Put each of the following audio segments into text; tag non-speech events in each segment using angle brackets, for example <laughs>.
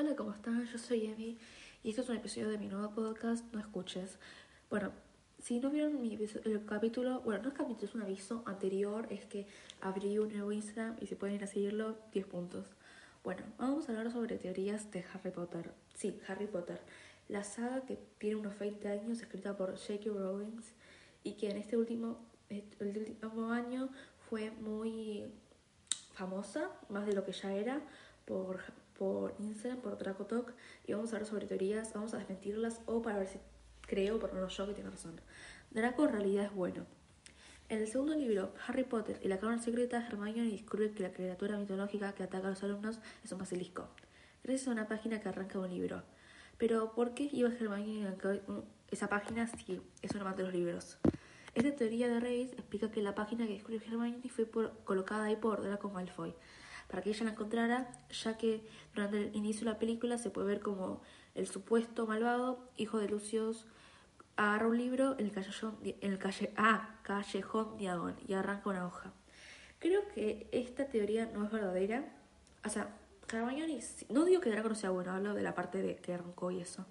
Hola, ¿cómo están? Yo soy Emi y este es un episodio de mi nuevo podcast, No Escuches. Bueno, si no vieron mi el capítulo, bueno, no es capítulo, es un aviso anterior, es que abrí un nuevo Instagram y si pueden ir a seguirlo, 10 puntos. Bueno, vamos a hablar sobre teorías de Harry Potter. Sí, Harry Potter. La saga que tiene unos 20 años, escrita por J.K. Rowling y que en este último, el último año fue muy famosa, más de lo que ya era, por, por Instagram, por Dracotalk, y vamos a hablar sobre teorías, vamos a desmentirlas o para ver si creo, por no yo que tiene razón. Draco en realidad es bueno. En el segundo libro, Harry Potter y la cámara secreta, Hermione descubre que la criatura mitológica que ataca a los alumnos es un basilisco, gracias a una página que arranca un libro. Pero, ¿por qué iba Hermione a esa página si es una amante de los libros? Esta teoría de Reis explica que la página que descubrió Hermione fue colocada ahí por Draco Malfoy, para que ella la encontrara, ya que durante el inicio de la película se puede ver como el supuesto malvado, hijo de Lucius, agarra un libro en el callejón, en el calle, ah, callejón diagon y arranca una hoja. Creo que esta teoría no es verdadera. O sea, Hermione, no digo que Draco no sea bueno, hablo de la parte de que arrancó y eso.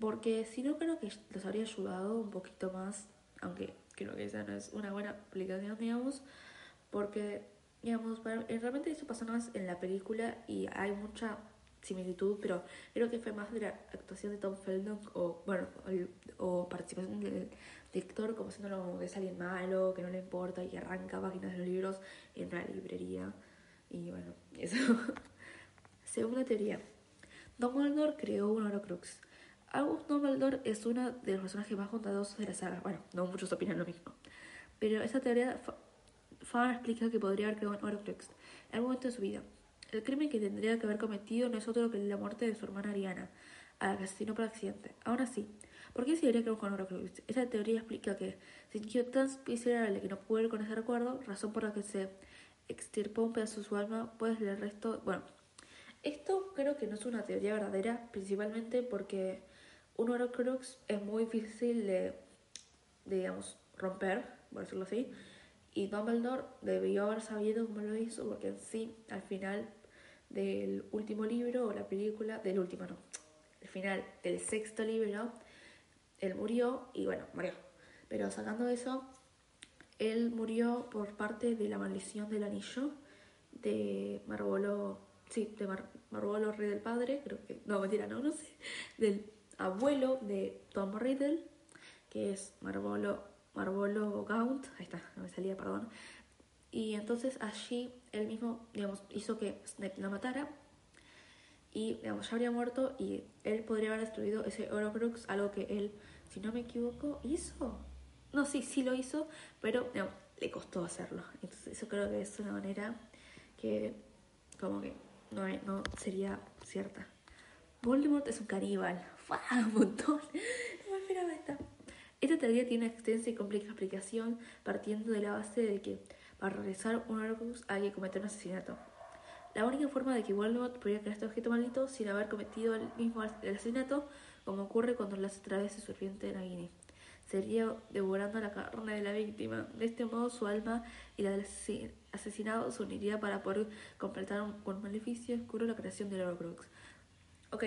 Porque si no creo que los habría ayudado un poquito más, aunque creo que esa no es una buena aplicación, digamos, porque, digamos, eh, realmente eso pasa más en la película y hay mucha similitud, pero creo que fue más de la actuación de Tom Felton o, bueno, o, participación del director como siendo como que es alguien malo, que no le importa y que arranca páginas de los libros en una librería. Y bueno, <laughs> eso. Segunda teoría. Dumbledore creó un Horcrux. Albus Dumbledore es uno de los personajes más bondadosos de la saga. Bueno, no muchos opinan lo mismo. Pero esa teoría Fan explica que podría haber creado un Horcrux en algún momento de su vida. El crimen que tendría que haber cometido no es otro que la muerte de su hermana Ariana, a la que asesinó por accidente. Aún así, ¿por qué se que era un Horcrux? Esa teoría explica que sintió tan miserable que no pudo con ese recuerdo, razón por la que se extirpó un pedazo de su alma, pues el resto... Bueno, esto creo que no es una teoría verdadera, principalmente porque un Horcrux es muy difícil de, digamos, romper, por decirlo así. Y Dumbledore debió haber sabido cómo lo hizo, porque en sí, al final del último libro, o la película, del último no, al final del sexto libro, él murió y bueno, murió. Pero sacando eso, él murió por parte de la maldición del anillo de Marvolo, sí, de Marvolo, rey del padre, creo que, no, mentira, no, no sé, del abuelo de Tom Riddle, que es Marvolo, Marvolo Gaunt, ahí está, no me salía, perdón. Y entonces allí él mismo, digamos, hizo que Snape lo matara y, digamos, ya habría muerto y él podría haber destruido ese Horcrux, algo que él, si no me equivoco, hizo. No, sí, sí lo hizo, pero digamos, le costó hacerlo. Entonces eso creo que es una manera que como que no, no sería cierta. Voldemort es un caníbal. <laughs> Un montón. No me esperaba esta. Esta teoría tiene una extensa y compleja explicación partiendo de la base de que para realizar un Horcrux hay que cometer un asesinato. La única forma de que Voldemort pudiera crear este objeto maldito sin haber cometido el mismo asesinato, como ocurre cuando las través su serpiente Nagini, sería devorando la carne de la víctima. De este modo, su alma y la del asesinado se uniría para poder completar con un maleficio oscuro la creación del Horcrux. Ok,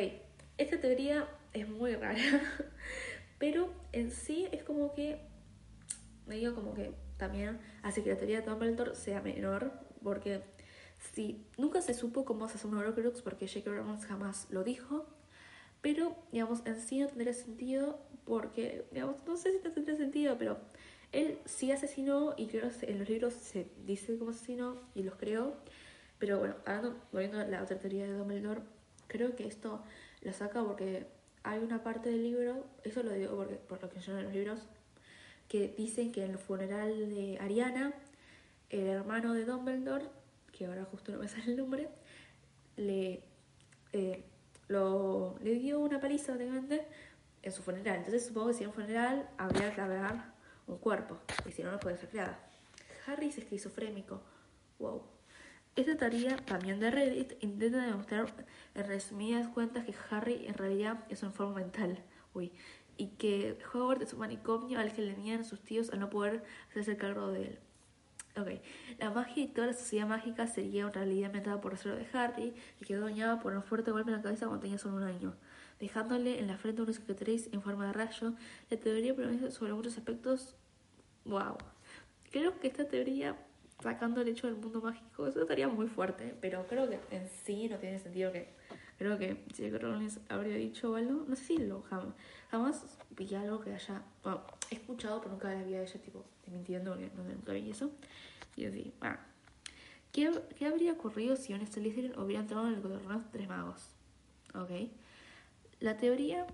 esta teoría es muy rara, <laughs> pero en sí es como que, me digo como que también hace que la teoría de Dumbledore sea menor, porque si nunca se supo cómo se hace un Horcrux, porque J.K. Rowling jamás lo dijo, pero, digamos, en sí no tendría sentido, porque, digamos, no sé si tendría sentido, pero él sí asesinó, y creo que en los libros se dice cómo asesinó, y los creó, pero bueno, ahora volviendo a la otra teoría de Dumbledore, creo que esto lo saca porque hay una parte del libro, eso lo digo porque, por lo que yo en los libros, que dicen que en el funeral de Ariana, el hermano de Dumbledore, que ahora justo no me <laughs> sale el nombre, le, eh, lo, le dio una paliza prácticamente en su funeral. Entonces supongo que si en un funeral habría que haber un cuerpo, y si no, no puede ser creada. Harry es esquizofrénico. Wow. Esta teoría, también de Reddit, intenta demostrar en resumidas cuentas que Harry en realidad es un enfermo mental, uy, y que Howard es un manicomio al que le niegan sus tíos al no poder hacerse cargo de él. Ok, la magia y toda la sociedad mágica sería una realidad inventada por el de Harry, que quedó dañada por un fuerte golpe en la cabeza cuando tenía solo un año, dejándole en la frente una cicatriz en forma de rayo. La teoría promete sobre muchos aspectos. ¡Wow! Creo que esta teoría, sacando el hecho del mundo mágico, eso estaría muy fuerte, pero creo que en sí no tiene sentido que. Creo que J.K. Rowling habría dicho algo, no sé si lo jamás, jamás vi algo que haya. Bueno, he escuchado, pero nunca había ella tipo mintiendo porque no, nunca vi eso. Y así, bueno. ¿Qué, ¿Qué, habría ocurrido si Honest Slytherin hubiera entrado en el gobierno de tres magos? Ok. La teoría.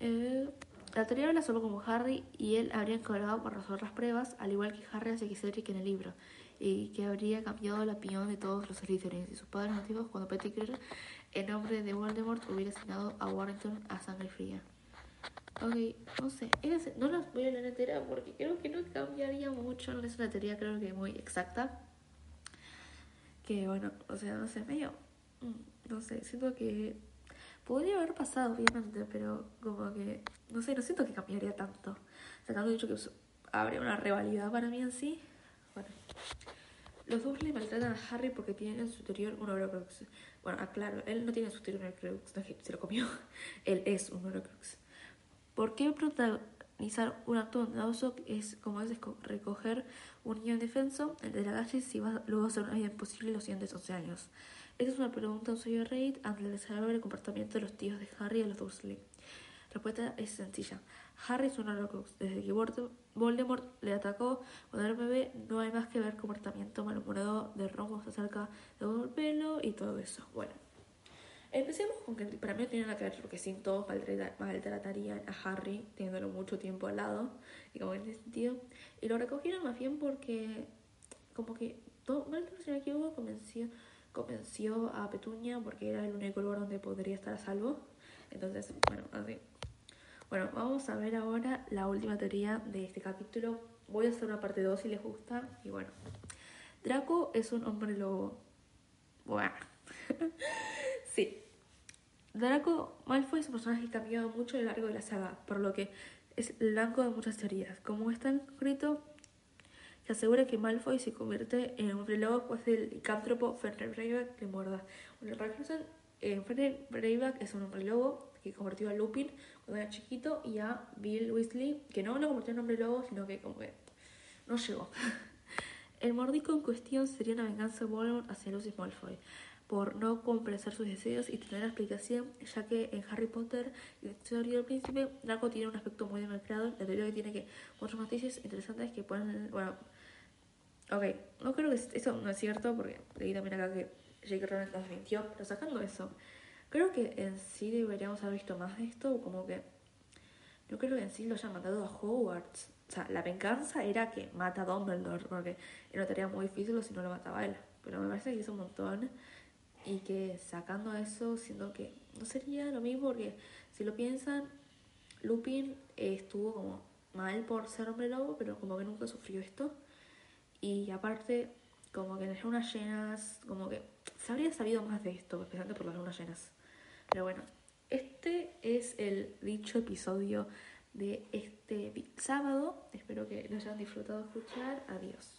Eh, la teoría habla solo como Harry y él habrían cobrado por resolver las pruebas, al igual que Harry hace que Cedric en el libro, y que habría cambiado la opinión de todos los Slytherins y sus padres nativos cuando Pettigrew, en nombre de Voldemort, hubiera asignado a Warrington a sangre fría. Ok, no sé, no las voy a leer entera porque creo que no cambiaría mucho, no es una teoría creo que muy exacta. Que bueno, o sea, no sé, medio, mm, no sé, siento que podría haber pasado, obviamente, pero como que, no sé, no siento que cambiaría tanto. Sacando dicho que habría una rivalidad para mí en sí. Bueno, los dos le maltratan a Harry porque tienen en su interior un Horcrux. Bueno, aclaro, él no tiene en su interior un Horcrux, no se lo comió. <laughs> él es un Horcrux. ¿Por qué protagonizar un acto bondadoso es como es recoger un niño indefenso de la calle si va luego a hacer una vida imposible los siguientes 11 años? Esa es una pregunta un de Reid ante el desagradable comportamiento de los tíos de Harry a los Dursley. Respuesta es sencilla. Harry es un Horcrux. Desde que Voldemort le atacó cuando era bebé, no hay más que ver comportamiento malhumorado de Ron se acerca de un pelo y todo eso. Bueno. Empecemos con que para mí no tiene nada que ver porque sin todos maltratarían a Harry teniéndolo mucho tiempo al lado, y como en ese sentido. Y lo recogieron más bien porque, como que, todo, si me equivoco, convenció, convenció a Petunia porque era el único lugar donde podría estar a salvo. Entonces, bueno, así. Bueno, vamos a ver ahora la última teoría de este capítulo. Voy a hacer una parte 2 si les gusta. Y bueno, Draco es un hombre lobo. Bueno. <laughs> Sí. Draco Malfoy es un personaje que ha cambiado mucho a lo largo de la saga, por lo que es el blanco de muchas teorías. Como está escrito, se asegura que Malfoy se convierte en un reloj después del licántropo Fenrir Greyback le muerda. Bueno, eh, Fenrir Greyback es un hombre lobo que convirtió a Lupin cuando era chiquito y a Bill Weasley, que no lo convirtió en hombre lobo, sino que como que no llegó. <laughs> El mordico en cuestión sería una venganza de Voldemort hacia Lucius Malfoy por no complacer sus deseos y tener explicación, ya que en Harry Potter y la historia del príncipe, Draco tiene un aspecto muy demacrado, la teoría que tiene que muchos matices interesantes que pueden, bueno, ok, no creo que eso no es cierto, porque leí también acá que J.K. Rowling nos mintió, pero sacando eso, creo que en sí deberíamos haber visto más de esto, como que, no creo que en sí lo hayan matado a Hogwarts, o sea, la venganza era que mata a Dumbledore, porque era una tarea muy difícil si no lo mataba él, pero me parece que hizo un montón y que sacando eso, siendo que no sería lo mismo porque si lo piensan, Lupin estuvo como mal por ser hombre lobo, pero como que nunca sufrió esto. Y aparte, como que en las lunas llenas, como que se habría sabido más de esto, especialmente por las lunas llenas. Pero bueno, este es el dicho episodio de este sábado. Espero que lo hayan disfrutado escuchar. Adiós.